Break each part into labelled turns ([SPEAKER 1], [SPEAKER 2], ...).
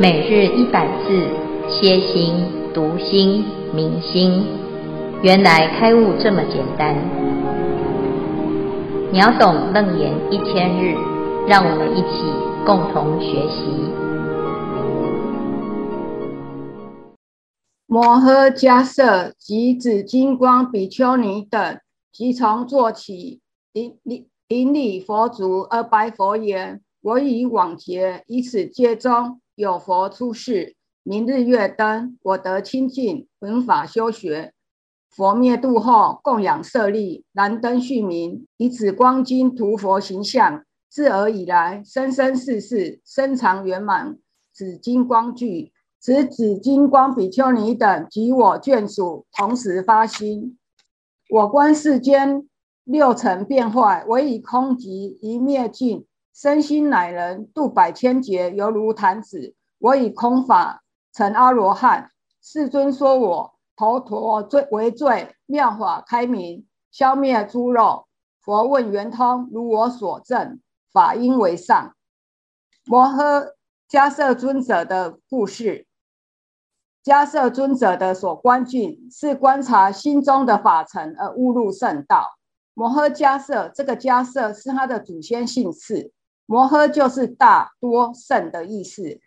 [SPEAKER 1] 每日一百字，歇心、读心、明心，原来开悟这么简单。秒懂楞严一千日，让我们一起共同学习。
[SPEAKER 2] 摩诃迦叶及紫金光比丘尼等，即从座起，顶礼顶礼佛足而白佛言：“我已往劫，以此界中。”有佛出世，明日月灯，我得清净，闻法修学。佛灭度后，供养舍利，燃灯续明，以紫光金涂佛形象。自尔以来，生生世世，身常圆满，紫金光具。此紫金光比丘尼等及我眷属，同时发心。我观世间六尘变坏，唯以空寂，一灭尽。身心乃人度百千劫，犹如弹指。我以空法成阿罗汉。世尊说我头陀罪为罪，妙法开明，消灭诸肉。佛问圆通，如我所证，法应为上。摩诃迦叶尊者的故事，迦叶尊者的所观境是观察心中的法尘而悟入圣道。摩诃迦叶这个迦叶是他的祖先姓氏。摩诃就是大多圣的意思，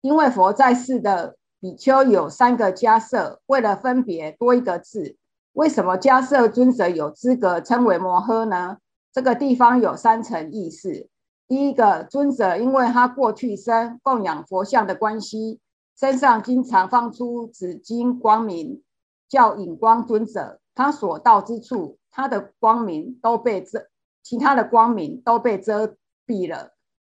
[SPEAKER 2] 因为佛在世的比丘有三个迦叶，为了分别多一个字，为什么迦叶尊者有资格称为摩诃呢？这个地方有三层意思。第一个，尊者因为他过去生供养佛像的关系，身上经常放出紫金光明，叫引光尊者。他所到之处，他的光明都被遮，其他的光明都被遮。毙了。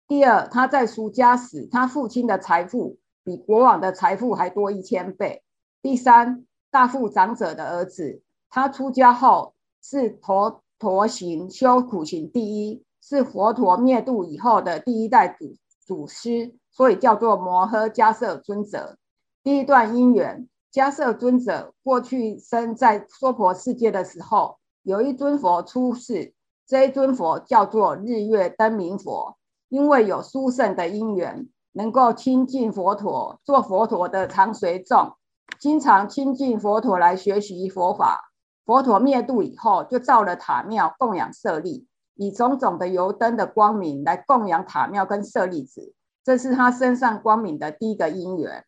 [SPEAKER 2] 第二，他在俗家时，他父亲的财富比国王的财富还多一千倍。第三，大富长者的儿子，他出家后是佛陀行修苦行第一，是佛陀灭度以后的第一代祖祖师，所以叫做摩诃迦叶尊者。第一段因缘，迦叶尊者过去生在娑婆世界的时候，有一尊佛出世。这一尊佛叫做日月灯明佛，因为有殊胜的因缘，能够亲近佛陀，做佛陀的常随众，经常亲近佛陀来学习佛法。佛陀灭度以后，就造了塔庙供养舍利，以种种的油灯的光明来供养塔庙跟舍利子，这是他身上光明的第一个因缘。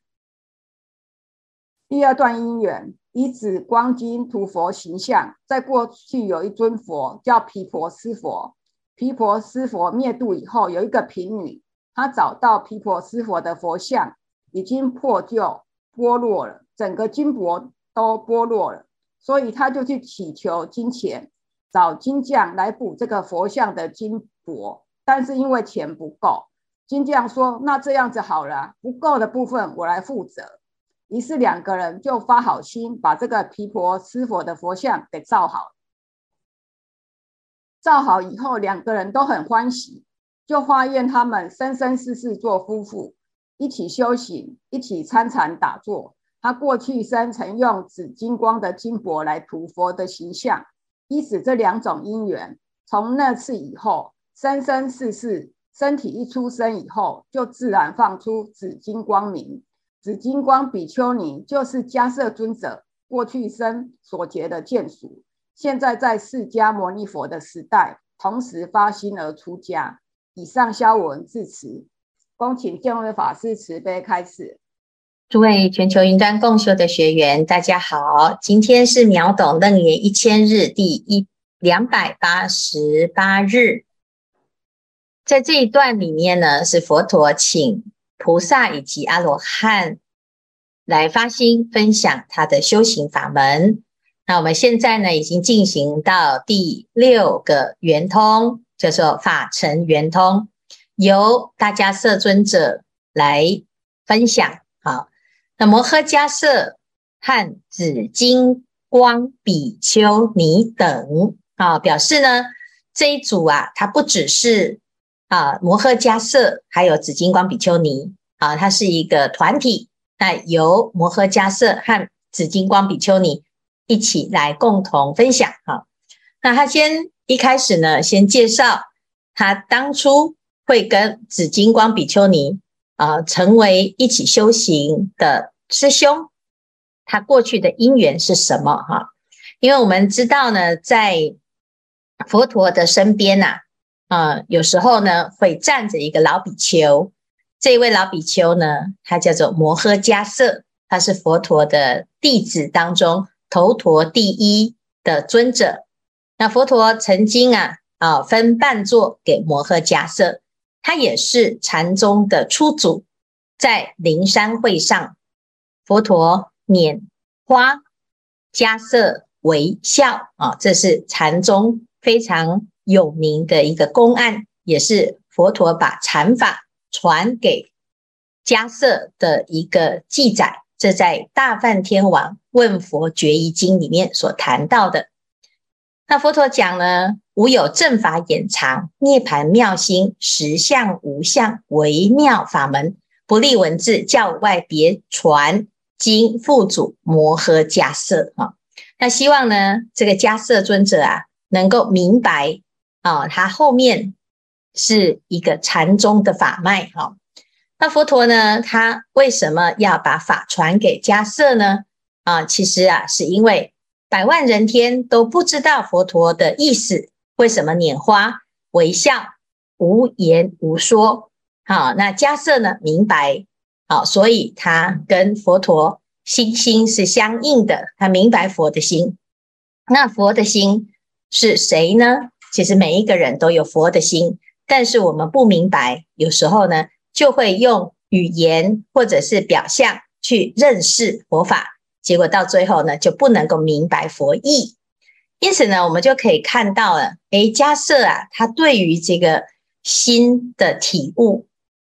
[SPEAKER 2] 第二段因缘。以紫光金涂佛形象，在过去有一尊佛叫毗婆尸佛。毗婆尸佛灭度以后，有一个贫女，她找到毗婆尸佛的佛像已经破旧剥落了，整个金箔都剥落了，所以她就去祈求金钱，找金匠来补这个佛像的金箔。但是因为钱不够，金匠说：“那这样子好了，不够的部分我来负责。”于是两个人就发好心，把这个毗婆尸佛的佛像给造好。造好以后，两个人都很欢喜，就发愿他们生生世世做夫妇，一起修行，一起参禅打坐。他过去生曾用紫金光的金箔来涂佛的形象，依此这两种因缘，从那次以后，生生世世身体一出生以后，就自然放出紫金光明。紫金光比丘尼就是迦摄尊者过去生所结的眷属，现在在释迦牟尼佛的时代，同时发心而出家。以上消文至此，恭请见辉法师慈悲开示。
[SPEAKER 1] 诸位全球云端共修的学员，大家好，今天是秒懂楞严一千日第一两百八十八日，在这一段里面呢，是佛陀请。菩萨以及阿罗汉来发心分享他的修行法门。那我们现在呢，已经进行到第六个圆通，叫做法尘圆通，由大迦叶尊者来分享。好，那摩诃迦叶和紫金光比丘尼等，啊，表示呢这一组啊，它不只是。啊，摩诃迦叶还有紫金光比丘尼啊，它是一个团体，那由摩诃迦叶和紫金光比丘尼一起来共同分享。哈，那他先一开始呢，先介绍他当初会跟紫金光比丘尼啊成为一起修行的师兄，他过去的因缘是什么？哈，因为我们知道呢，在佛陀的身边呐，啊有时候呢会站着一个老比丘，这位老比丘呢，他叫做摩诃迦叶，他是佛陀的弟子当中头陀第一的尊者。那佛陀曾经啊啊分半座给摩诃迦叶，他也是禅宗的初祖，在灵山会上，佛陀拈花，迦叶微笑啊，这是禅宗非常有名的一个公案，也是佛陀把禅法传给迦瑟的一个记载。这在《大梵天王问佛决疑经》里面所谈到的。那佛陀讲呢，无有正法掩藏，涅槃妙心，实相无相，微妙法门，不立文字，教外别传经，付嘱摩诃迦瑟啊。那希望呢，这个迦瑟尊者啊，能够明白啊，他后面是一个禅宗的法脉哈。那佛陀呢，他为什么要把法传给迦叶呢？啊，其实啊，是因为百万人天都不知道佛陀的意思，为什么拈花微笑，无言无说？好，那迦叶呢，明白，好，所以他跟佛陀心心是相应的，他明白佛的心。那佛的心是谁呢？其实每一个人都有佛的心，但是我们不明白，有时候呢，就会用语言或者是表象去认识佛法，结果到最后呢，就不能够明白佛意。因此呢，我们就可以看到了，诶，迦叶啊，他对于这个心的体悟。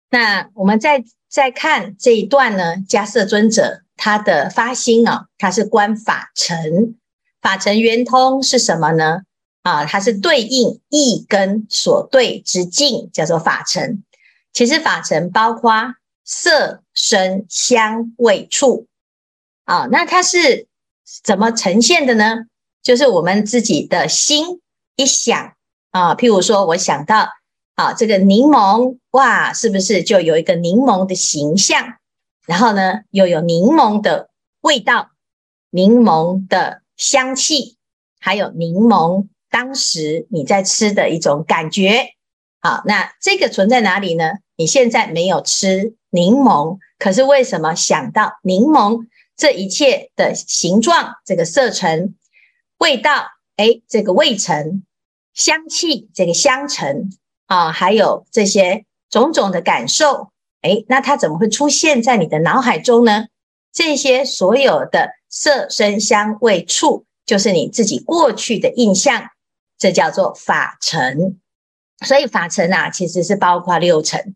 [SPEAKER 1] 那我们再再看这一段呢，迦叶尊者。他的发心啊，他是观法尘，法尘圆通是什么呢？啊，它是对应意根所对之境，叫做法尘。其实法尘包括色、声、香、味、触啊，那它是怎么呈现的呢？就是我们自己的心一想啊，譬如说我想到啊，这个柠檬，哇，是不是就有一个柠檬的形象？然后呢，又有柠檬的味道，柠檬的香气，还有柠檬当时你在吃的一种感觉。好，那这个存在哪里呢？你现在没有吃柠檬，可是为什么想到柠檬？这一切的形状，这个色尘，味道，诶，这个味尘，香气，这个香尘啊，还有这些种种的感受。诶，那它怎么会出现在你的脑海中呢？这些所有的色、声、香、味、触，就是你自己过去的印象，这叫做法尘。所以法尘啊，其实是包括六尘，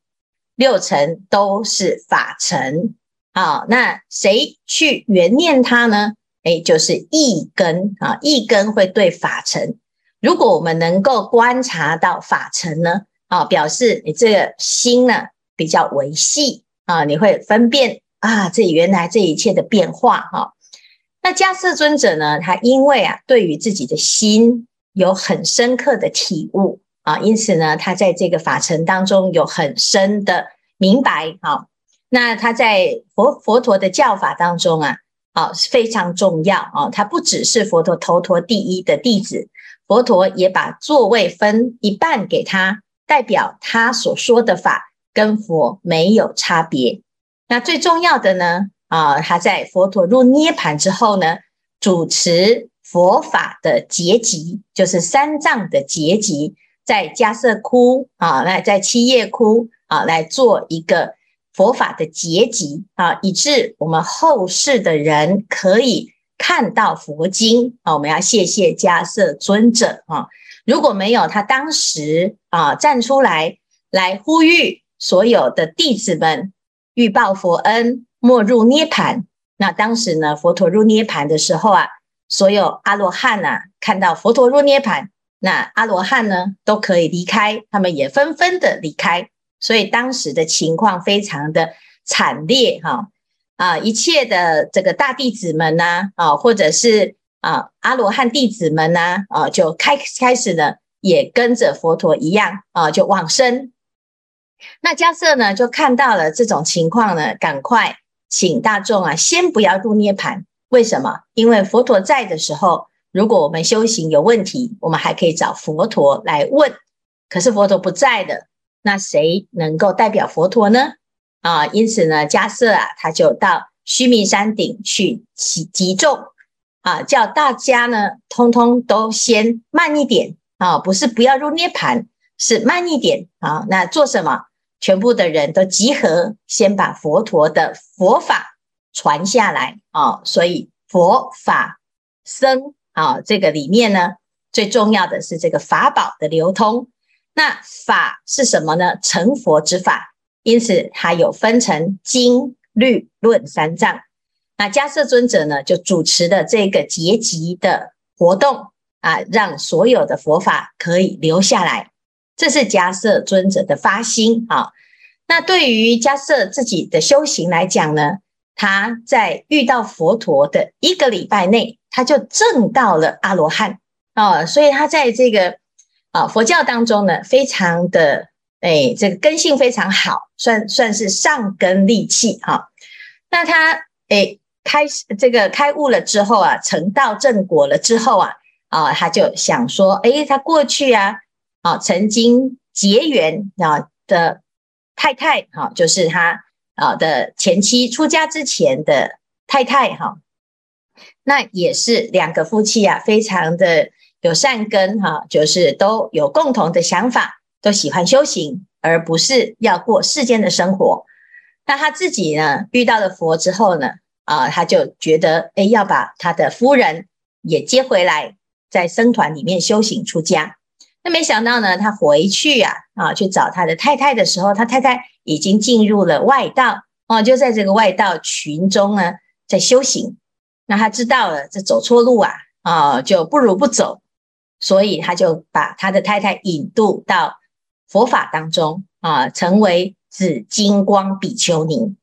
[SPEAKER 1] 六尘都是法尘。好，那谁去缘念它呢？诶，就是一根啊，一根会对法尘。如果我们能够观察到法尘呢，啊，表示你这个心呢，比较维系啊，你会分辨啊，这原来这一切的变化哈、那迦叶尊者呢，他因为啊，对于自己的心有很深刻的体悟啊，因此呢，他在这个法尘当中有很深的明白啊。那他在佛佛陀的教法当中啊，啊非常重要啊。他不只是佛陀头陀第一的弟子，佛陀也把座位分一半给他，代表他所说的法。跟佛没有差别。那最重要的呢？啊，他在佛陀入涅槃之后呢，主持佛法的结集，就是三藏的结集，在迦叶窟啊，来在七叶窟啊，来做一个佛法的结集啊，以致我们后世的人可以看到佛经啊。我们要谢谢迦叶尊者啊，如果没有他当时啊站出来来呼吁。所有的弟子们欲报佛恩，莫入涅槃。那当时呢，佛陀入涅槃的时候啊，所有阿罗汉呐，看到佛陀入涅槃，那阿罗汉呢都可以离开，他们也纷纷的离开。所以当时的情况非常的惨烈哈啊！一切的这个大弟子们呐啊，或者是啊阿罗汉弟子们呐啊，就开开始呢，也跟着佛陀一样啊，就往生。那迦叶呢，就看到了这种情况呢，赶快请大众啊，先不要入涅槃。为什么？因为佛陀在的时候，如果我们修行有问题，我们还可以找佛陀来问。可是佛陀不在的，那谁能够代表佛陀呢？啊，因此呢，迦叶啊，他就到须弥山顶去起集众啊，叫大家呢，通通都先慢一点啊，不是不要入涅槃。是慢一点啊，那做什么？全部的人都集合，先把佛陀的佛法传下来啊。所以佛法僧啊，这个里面呢，最重要的是这个法宝的流通。那法是什么呢？成佛之法。因此它有分成经、律、论三藏。那迦叶尊者呢，就主持的这个结集的活动啊，让所有的佛法可以留下来。这是迦叶尊者的发心啊。那对于迦叶自己的修行来讲呢，他在遇到佛陀的一个礼拜内，他就证到了阿罗汉啊。所以他在这个啊佛教当中呢，非常的哎，这个根性非常好，算算是上根利器哈。那他哎开这个开悟了之后啊，成道正果了之后啊啊，他就想说，哎，他过去啊。啊，曾经结缘啊的太太，哈，就是他啊的前妻出家之前的太太，哈，那也是两个夫妻啊，非常的有善根，哈，就是都有共同的想法，都喜欢修行，而不是要过世间的生活。那他自己呢，遇到了佛之后呢，啊，他就觉得，哎，要把他的夫人也接回来，在僧团里面修行出家。那没想到呢，他回去呀，啊，去找他的太太的时候，他太太已经进入了外道哦，就在这个外道群中呢，在修行。那他知道了这走错路啊，啊，就不如不走，所以他就把他的太太引渡到佛法当中啊，成为紫金光比丘尼。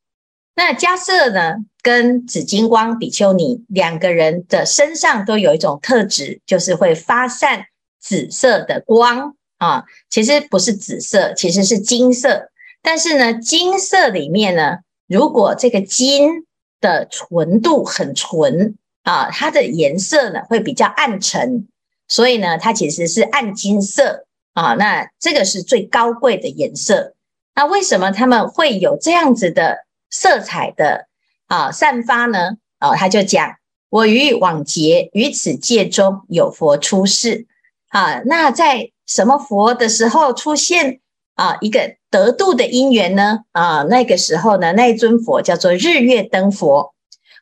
[SPEAKER 1] 那迦瑟呢，跟紫金光比丘尼两个人的身上都有一种特质，就是会发散。紫色的光啊，其实不是紫色，其实是金色。但是呢，金色里面呢，如果这个金的纯度很纯啊，它的颜色呢会比较暗沉，所以呢，它其实是暗金色啊。那这个是最高贵的颜色。那为什么他们会有这样子的色彩的啊散发呢？啊，他就讲：我于往劫于此界中有佛出世。啊，那在什么佛的时候出现啊？一个得度的因缘呢？啊，那个时候呢，那一尊佛叫做日月灯佛。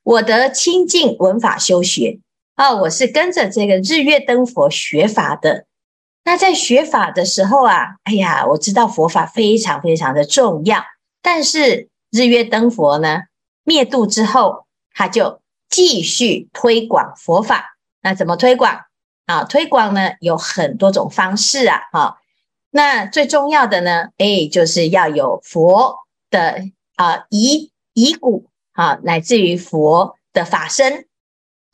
[SPEAKER 1] 我得清净闻法修学啊，我是跟着这个日月灯佛学法的。那在学法的时候啊，哎呀，我知道佛法非常非常的重要。但是日月灯佛呢，灭度之后，他就继续推广佛法。那怎么推广？啊，推广呢有很多种方式啊，哈，那最重要的呢，哎，就是要有佛的啊遗遗骨啊，乃至于佛的法身，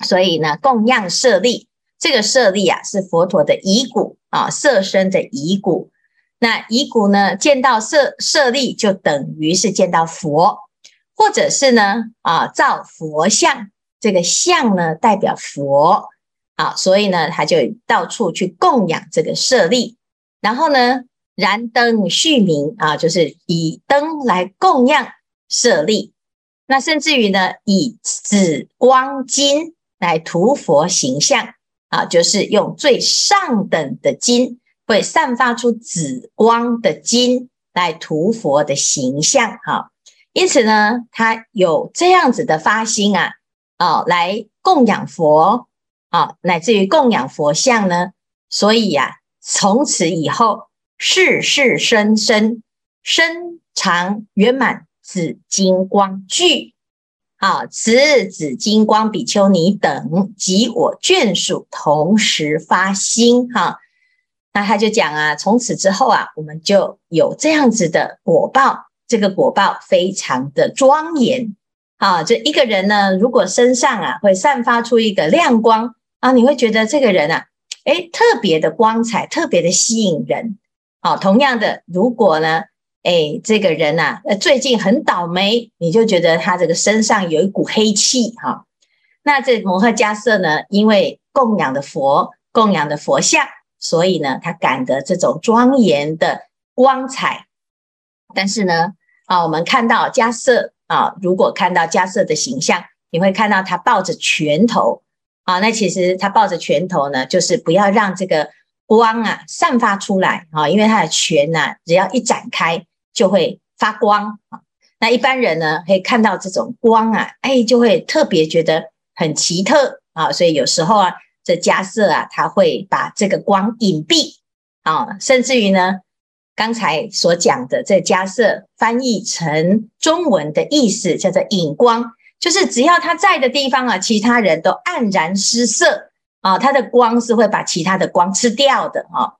[SPEAKER 1] 所以呢，供养舍利，这个舍利啊是佛陀的遗骨啊，色身的遗骨。那遗骨呢，见到舍舍利就等于是见到佛，或者是呢啊造佛像，这个像呢代表佛。啊，所以呢，他就到处去供养这个舍利，然后呢，燃灯续明啊，就是以灯来供养舍利。那甚至于呢，以紫光金来涂佛形象啊，就是用最上等的金，会散发出紫光的金来涂佛的形象。哈，因此呢，他有这样子的发心啊，啊，来供养佛。啊，乃至于供养佛像呢，所以呀、啊，从此以后，世世生生，身常圆满紫金光聚。啊，此紫金光比丘尼等及我眷属同时发心。哈、那他就讲啊，从此之后啊，我们就有这样子的果报，这个果报非常的庄严。啊，这一个人呢，如果身上啊会散发出一个亮光。啊，你会觉得这个人啊，诶，特别的光彩，特别的吸引人。好，同样的，如果呢，哎，这个人呐，呃，最近很倒霉，你就觉得他这个身上有一股黑气哈。那这摩诃迦叶呢，因为供养的佛，供养的佛像，所以呢，他感得这种庄严的光彩。但是呢，啊，我们看到迦叶啊，如果看到迦叶的形象，你会看到他抱着拳头啊，那其实他抱着拳头呢，就是不要让这个光啊散发出来啊，因为他的拳呐、啊，只要一展开。就会发光啊！那一般人呢，可以看到这种光啊，哎，就会特别觉得很奇特啊。所以有时候啊，这迦叶啊，他会把这个光隐蔽啊，甚至于呢，刚才所讲的这迦叶翻译成中文的意思叫做隐光，就是只要他在的地方啊，其他人都黯然失色啊，他的光是会把其他的光吃掉的啊。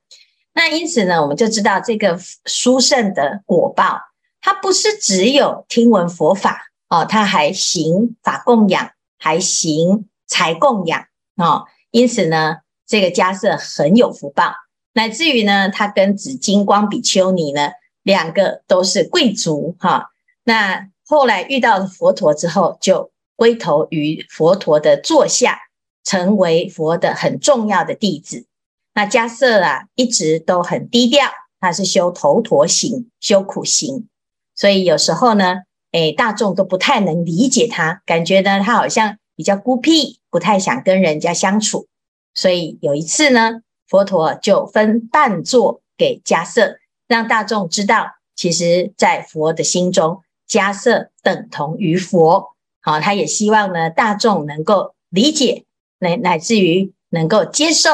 [SPEAKER 1] 那因此呢，我们就知道这个殊胜的果报，它不是只有听闻佛法哦，它还行法供养，还行财供养哦。因此呢，这个迦叶很有福报，乃至于呢，他跟紫金光比丘尼呢，两个都是贵族哈、那后来遇到佛陀之后，就归投于佛陀的座下，成为佛的很重要的弟子。那迦叶啊，一直都很低调，他是修头陀行，修苦行，所以有时候呢，诶，大众都不太能理解他，感觉呢，他好像比较孤僻，不太想跟人家相处。所以有一次呢，佛陀就分半座给迦叶，让大众知道，其实在佛的心中，迦叶等同于佛。好，他也希望呢，大众能够理解，乃乃至于能够接受。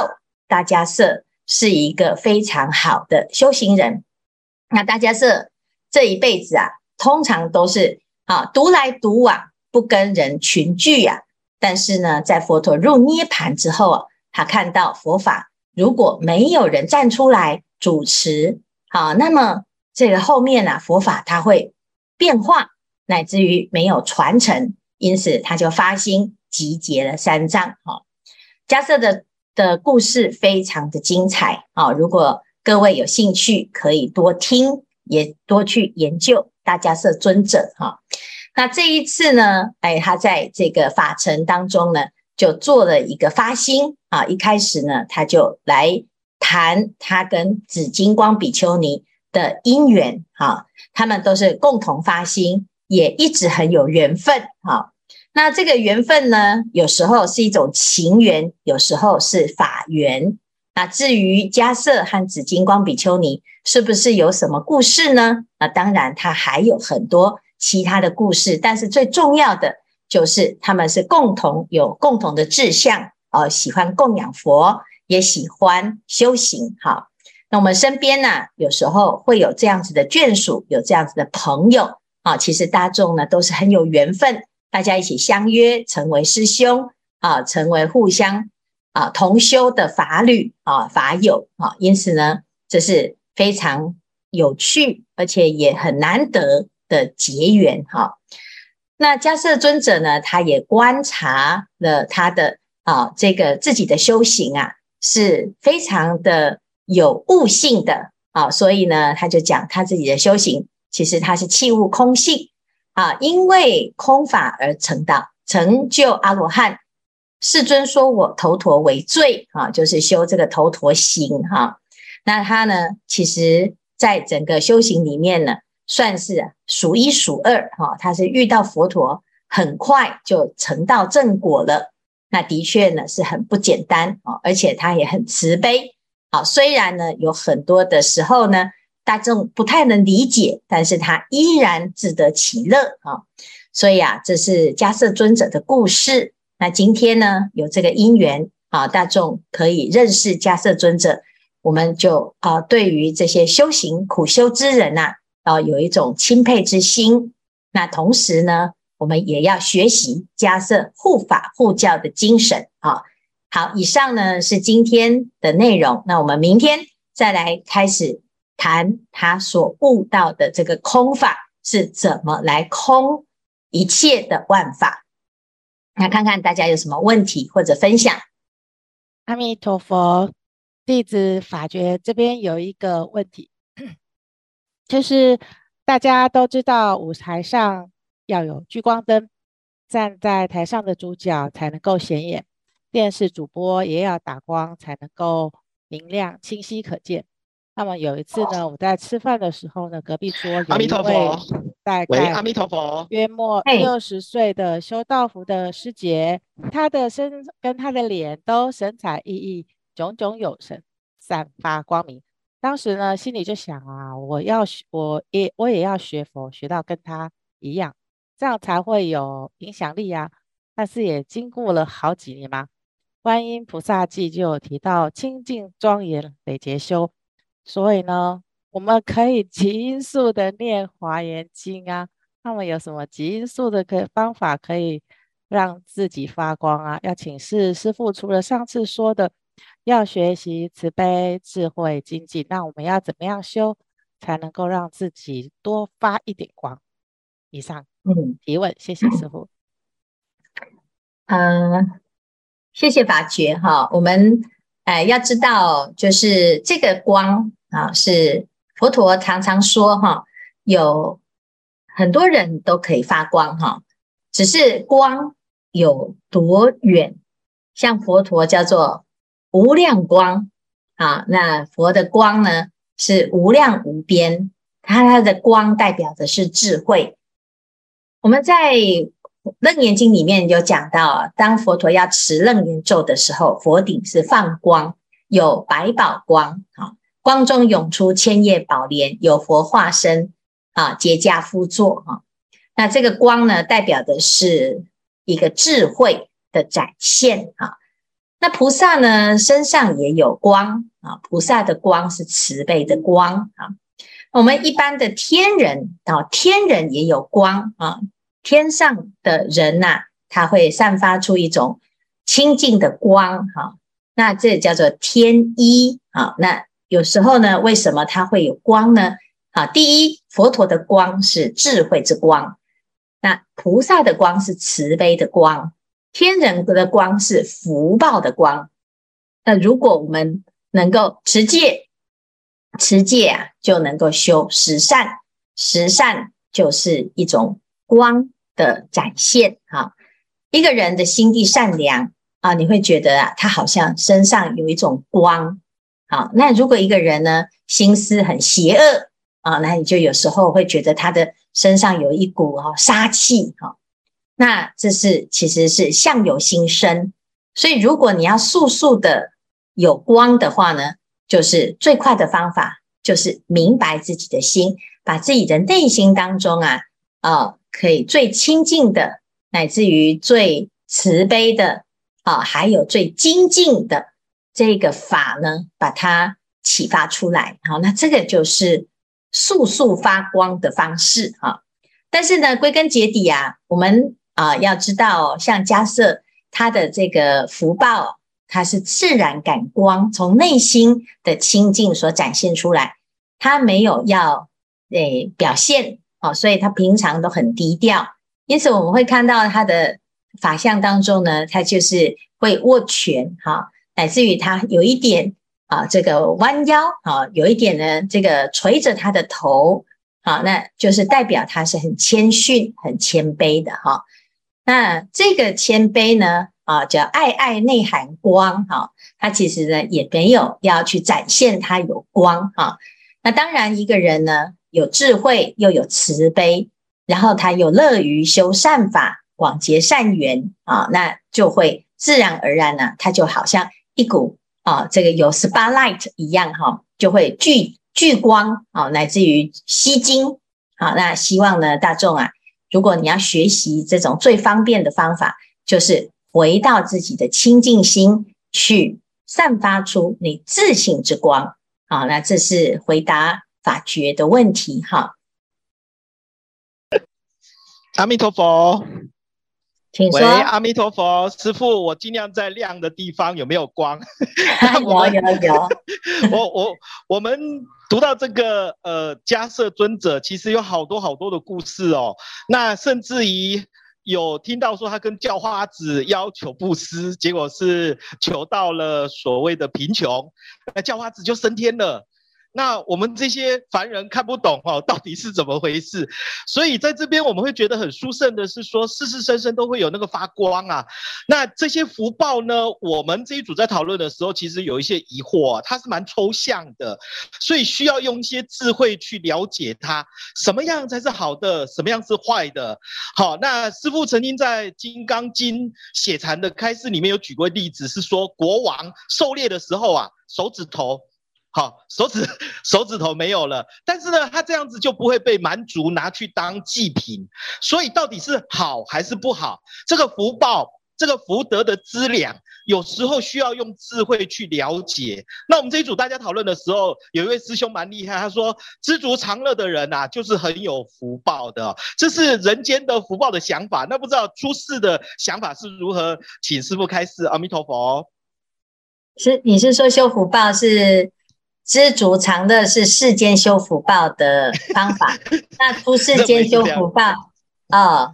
[SPEAKER 1] 大迦叶是一个非常好的修行人。那大迦叶这一辈子啊，通常都是啊独来独往，不跟人群聚啊。但是呢，在佛陀入涅槃之后啊，他看到佛法如果没有人站出来主持，好，那么这个后面啊，佛法它会变化，乃至于没有传承。因此，他就发心集结了三藏。好，迦叶的。的故事非常的精彩啊！如果各位有兴趣，可以多听，也多去研究大迦叶尊者哈。那这一次呢，哎，他在这个法尘当中呢，就做了一个发心啊。一开始呢，他就来谈他跟紫金光比丘尼的因缘哈，他们都是共同发心，也一直很有缘分哈。那这个缘分呢，有时候是一种情缘，有时候是法缘。那至于迦瑟和紫金光比丘尼是不是有什么故事呢？那当然，它还有很多其他的故事，但是最重要的就是他们是共同有共同的志向，呃，喜欢供养佛，也喜欢修行。好，那我们身边呢，有时候会有这样子的眷属，有这样子的朋友啊，其实大众呢都是很有缘分。大家一起相约成为师兄啊，成为互相啊同修的法侣啊法友啊，因此呢，这是非常有趣，而且也很难得的结缘哈。那迦叶尊者呢，他也观察了他的啊这个自己的修行啊，是非常的有悟性的啊，所以呢，他就讲他自己的修行，其实他是器物空性。啊，因为空法而成道，成就阿罗汉。世尊说我头陀为最啊，就是修这个头陀行哈、啊。那他呢，其实在整个修行里面呢，算是数一数二哈、他是遇到佛陀，很快就成道正果了。那的确呢，是很不简单啊，而且他也很慈悲啊。虽然呢，有很多的时候呢。大众不太能理解，但是他依然自得其乐啊！所以啊，这是迦瑟尊者的故事。那今天呢，有这个因缘啊，大众可以认识迦瑟尊者，我们就啊，对于这些修行苦修之人呐，啊，有一种钦佩之心。那同时呢，我们也要学习迦瑟护法护教的精神啊。好，以上呢是今天的内容。那我们明天再来开始。谈他所悟到的这个空法是怎么来空一切的万法，那看看大家有什么问题或者分享。
[SPEAKER 3] 阿弥陀佛，弟子法觉这边有一个问题，就是大家都知道，舞台上要有聚光灯，站在台上的主角才能够显眼，电视主播也要打光才能够明亮、清晰可见。那么有一次呢，我在吃饭的时候呢，隔壁桌有一位大概
[SPEAKER 4] 阿弥陀佛，
[SPEAKER 3] 约莫六十岁的修道服的师姐，她的身跟她的脸都神采奕奕、炯炯有神，散发光明。当时呢，心里就想啊，我要学，我也我也要学佛，学到跟她一样，这样才会有影响力啊。但是也经过了好几年嘛，《观音菩萨记》就有提到清净庄严累劫修。所以呢，我们可以极音速的念华严经啊。那么有什么极音速的可方法可以让自己发光啊？要请示师父，除了上次说的要学习慈悲、智慧、精进，那我们要怎么样修才能够让自己多发一点光？以上，嗯，提问，谢谢师父。
[SPEAKER 1] 嗯、呃，谢谢法觉哈，我们。哎，要知道，就是这个光啊，是佛陀常常说哈，有很多人都可以发光哈，只是光有多远？像佛陀叫做无量光啊，那佛的光呢是无量无边，它它的光代表的是智慧。我们在。楞严经里面有讲到，当佛陀要持楞严咒的时候，佛顶是放光，有百宝光啊，光中涌出千叶宝莲，有佛化身啊，结跏趺坐哈。那这个光呢，代表的是一个智慧的展现啊。那菩萨呢，身上也有光啊，菩萨的光是慈悲的光啊。我们一般的天人啊，天人也有光啊。天上的人呐、他会散发出一种清净的光，哈，那这叫做天衣啊。那有时候呢，为什么他会有光呢？啊，第一，佛陀的光是智慧之光，那菩萨的光是慈悲的光，天人的光是福报的光。那如果我们能够持戒，持戒啊，就能够修十善，十善就是一种。光的展现，哈，一个人的心地善良啊，你会觉得啊，他好像身上有一种光，好，那如果一个人呢，心思很邪恶啊，那你就有时候会觉得他的身上有一股哈杀气，哈，那这是其实是相由心生，所以如果你要速速的有光的话呢，就是最快的方法，就是明白自己的心，把自己的内心当中啊，啊。可以最亲近的，乃至于最慈悲的啊，还有最精进的这个法呢，把它启发出来。好，那这个就是速速发光的方式啊。但是呢，归根结底啊，我们啊要知道，像迦瑟他的这个福报，它是自然感光，从内心的清净所展现出来，他没有要诶表现。哦，所以他平常都很低调，因此我们会看到他的法相当中呢，他就是会握拳，哈，乃至于他有一点啊，这个弯腰，啊，有一点呢，这个垂着他的头，啊，那就是代表他是很谦逊、很谦卑的，哈。那这个谦卑呢，啊，叫爱爱内含光，哈，他其实呢也没有要去展现他有光，哈。那当然一个人呢。有智慧又有慈悲，然后他又乐于修善法，广结善缘啊，那就会自然而然呢，他就好像一股啊，这个有 spotlight 一样哈，就会聚聚光啊，乃至于吸睛啊。那希望呢，大众啊，如果你要学习这种最方便的方法，就是回到自己的清净心去散发出你自信之光好。那这是回答。法觉的问题，哈。
[SPEAKER 4] 阿弥陀佛，
[SPEAKER 1] 请说。
[SPEAKER 4] 喂，阿弥陀佛，师傅，我尽量在亮的地方有没有光？
[SPEAKER 1] 有有有。
[SPEAKER 4] 我我我们读到这个呃迦叶尊者，其实有好多好多的故事哦。那甚至于有听到说他跟叫花子要求布施，结果是求到了所谓的贫穷，那叫花子就升天了。那我们这些凡人看不懂哦，到底是怎么回事？所以在这边我们会觉得很殊胜的是说，世世生生都会有那个发光啊。那这些福报呢，我们这一组在讨论的时候，其实有一些疑惑啊，它是蛮抽象的，所以需要用一些智慧去了解它，什么样才是好的，什么样是坏的。好，那师父曾经在《金刚经》写禅的开示里面有举过例子，是说国王狩猎的时候啊，手指头。好，手指手指头没有了，但是呢，他这样子就不会被蛮族拿去当祭品，所以到底是好还是不好？这个福报，这个福德的资粮，有时候需要用智慧去了解。那我们这一组大家讨论的时候，有一位师兄蛮厉害，他说：知足常乐的人啊，就是很有福报的，这是人间的福报的想法。那不知道出世的想法是如何？请师父开示。阿弥陀佛。
[SPEAKER 1] 是，你是说修福报是？知足常乐是世间修福报的方法，那出世间修福报哦，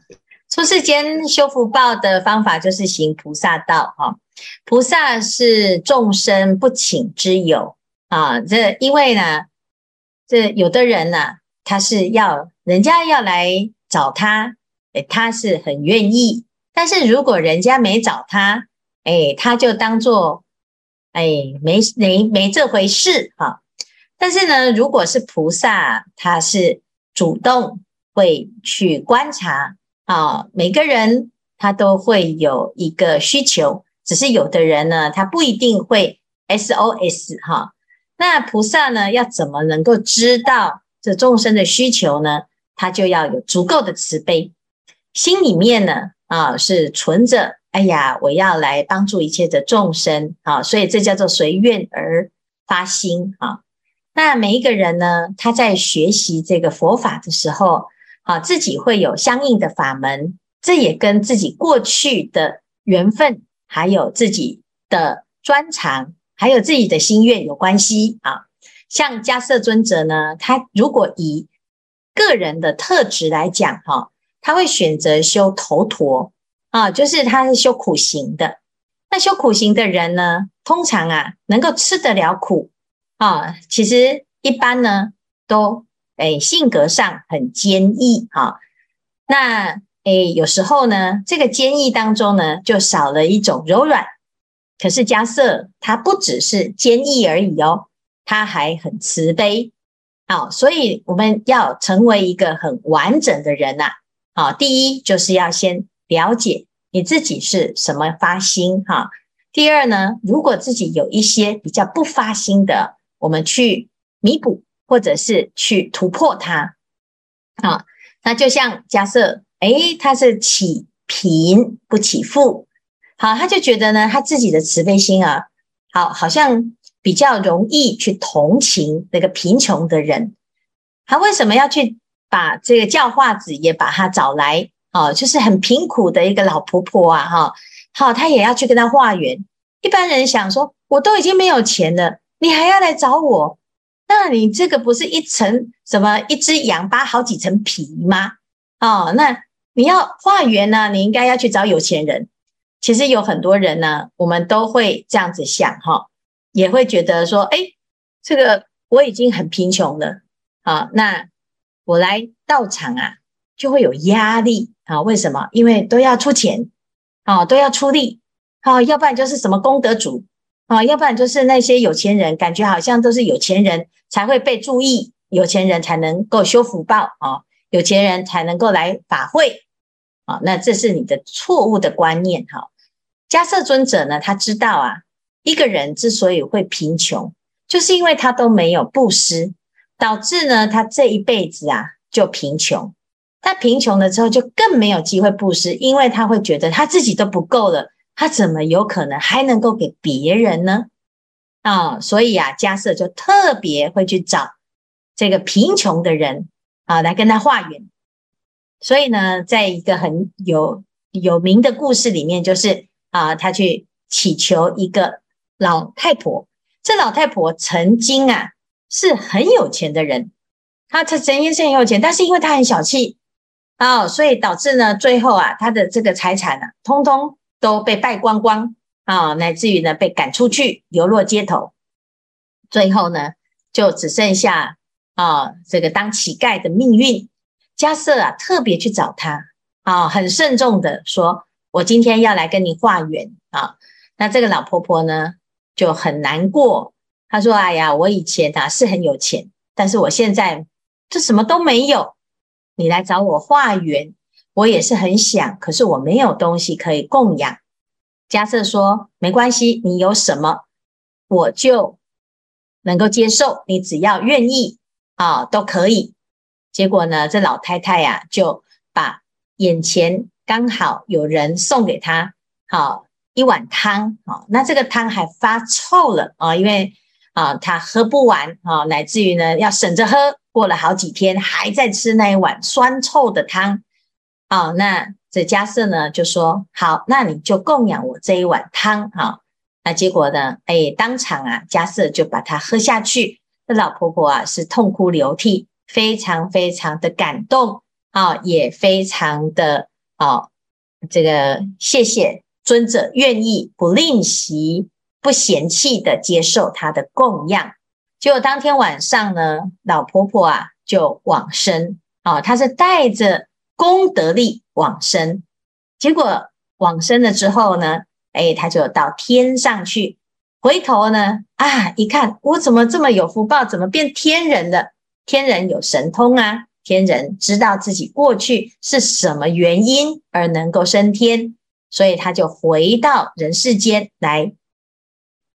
[SPEAKER 1] 出世间修福报的方法就是行菩萨道哈、哦。菩萨是众生不请之友啊，这因为呢，这有的人呢，他是要人家要来找他，诶，他是很愿意，但是如果人家没找他，哎，他就当做。哎，没没没这回事哈。但是呢，如果是菩萨，他是主动会去观察啊。每个人他都会有一个需求，只是有的人呢，他不一定会 SOS 哈。那菩萨呢，要怎么能够知道这众生的需求呢？他就要有足够的慈悲，心里面呢啊是存着。哎呀，我要来帮助一切的众生啊，所以这叫做随愿而发心啊。那每一个人呢，他在学习这个佛法的时候，啊，自己会有相应的法门，这也跟自己过去的缘分，还有自己的专长，还有自己的心愿有关系啊。像迦叶尊者呢，他如果以个人的特质来讲，哈，他会选择修头陀。啊，就是他是修苦行的。那修苦行的人呢，通常啊，能够吃得了苦啊。其实一般呢，都诶性格上很坚毅啊。那诶有时候呢，这个坚毅当中呢，就少了一种柔软。可是加瑟他不只是坚毅而已哦，他还很慈悲。好，所以我们要成为一个很完整的人呐。好，第一就是要先。了解你自己是什么发心哈。第二呢，如果自己有一些比较不发心的，我们去弥补或者是去突破它。啊，那就像假设，诶，他是起贫不起富，好，他就觉得呢，他自己的慈悲心啊，好，好像比较容易去同情那个贫穷的人。他为什么要去把这个教化子也把他找来？哦，就是很贫苦的一个老婆婆啊，哈，好，她也要去跟她化缘。一般人想说，我都已经没有钱了，你还要来找我？那你这个不是一层什么一只羊扒好几层皮吗？哦，那你要化缘呢，你应该要去找有钱人。其实有很多人呢，我们都会这样子想，哈，也会觉得说，哎，这个我已经很贫穷了，好，那我来道场啊，就会有压力。啊，为什么？因为都要出钱，啊，都要出力，啊，要不然就是什么功德主，啊，要不然就是那些有钱人，感觉好像都是有钱人才会被注意，有钱人才能够修福报，啊，有钱人才能够来法会，啊，那这是你的错误的观念，哈。迦叶尊者呢，他知道啊，一个人之所以会贫穷，就是因为他都没有布施，导致呢，他这一辈子啊就贫穷。他贫穷了之后，就更没有机会布施，因为他会觉得他自己都不够了，他怎么有可能还能够给别人呢？啊、所以啊，迦叶就特别会去找这个贫穷的人啊，来跟他化缘。所以呢，在一个很有有名的故事里面，就是啊，他去祈求一个老太婆，这老太婆曾经啊是很有钱的人，她曾经是很有钱，但是因为她很小气。哦，所以导致呢，最后啊，他的这个财产呢、啊，通通都被败光光啊、乃至于呢，被赶出去，流落街头。最后呢，就只剩下啊这个当乞丐的命运。迦瑟啊，特别去找他啊，很慎重的说：“我今天要来跟你化缘啊。”那这个老婆婆呢，就很难过。她说：“哎呀，我以前啊是很有钱，但是我现在这什么都没有。你来找我化缘，我也是很想，可是我没有东西可以供养。”迦叶说：“没关系，你有什么，我就能够接受。你只要愿意啊，都可以。”结果呢，这老太太呀、就把眼前刚好有人送给她好一碗汤，好，那这个汤还发臭了啊，因为啊，她喝不完啊，乃至于呢要省着喝，过了好几天还在吃那一碗酸臭的汤啊。那这迦瑟呢就说：“好，那你就供养我这一碗汤。”好，那结果呢，哎，当场啊，迦瑟就把它喝下去。这老婆婆啊是痛哭流涕。非常非常的感动啊，也非常的啊，这个谢谢尊者愿意不吝惜、不嫌弃的接受他的供养。结果当天晚上呢，老婆婆啊就往生啊，她是带着功德力往生。结果往生了之后呢，哎，她就到天上去，回头呢啊，一看我怎么这么有福报，怎么变天人了？天人有神通啊，天人知道自己过去是什么原因而能够升天，所以他就回到人世间来，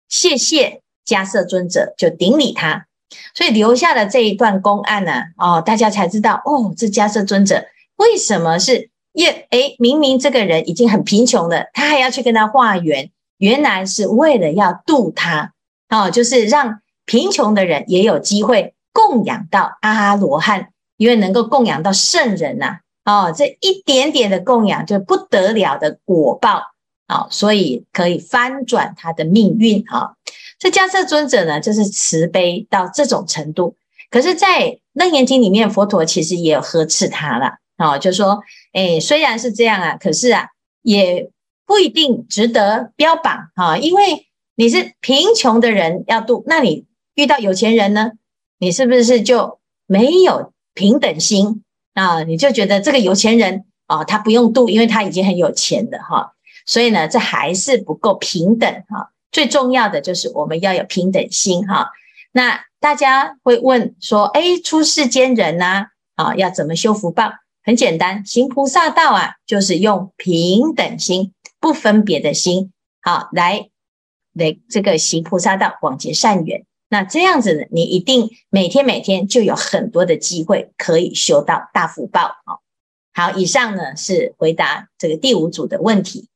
[SPEAKER 1] 谢谢迦叶尊者，就顶礼他，所以留下了这一段公案呢、哦，大家才知道哦，这迦叶尊者为什么是耶？诶，明明这个人已经很贫穷了，他还要去跟他化缘，原来是为了要度他，哦，就是让贫穷的人也有机会。供养到阿罗汉，因为能够供养到圣人呐、哦，这一点点的供养就不得了的果报啊、哦，所以可以翻转他的命运啊、这迦叶尊者呢，就是慈悲到这种程度。可是，在《楞严经》里面，佛陀其实也有呵斥他了、哦，就说，哎，虽然是这样啊，可是啊，也不一定值得标榜啊、哦，因为你是贫穷的人要度，那你遇到有钱人呢？你是不是就没有平等心啊？你就觉得这个有钱人啊，他不用度，因为他已经很有钱了哈。所以呢，这还是不够平等哈。最重要的就是我们要有平等心哈。那大家会问说，哎，出世间人呐，啊，要怎么修福报？很简单，行菩萨道啊，就是用平等心、不分别的心，好来来这个行菩萨道，广结善缘。那这样子呢，你一定每天每天就有很多的机会可以修到大福报哦。好，以上呢是回答这个第五组的问题。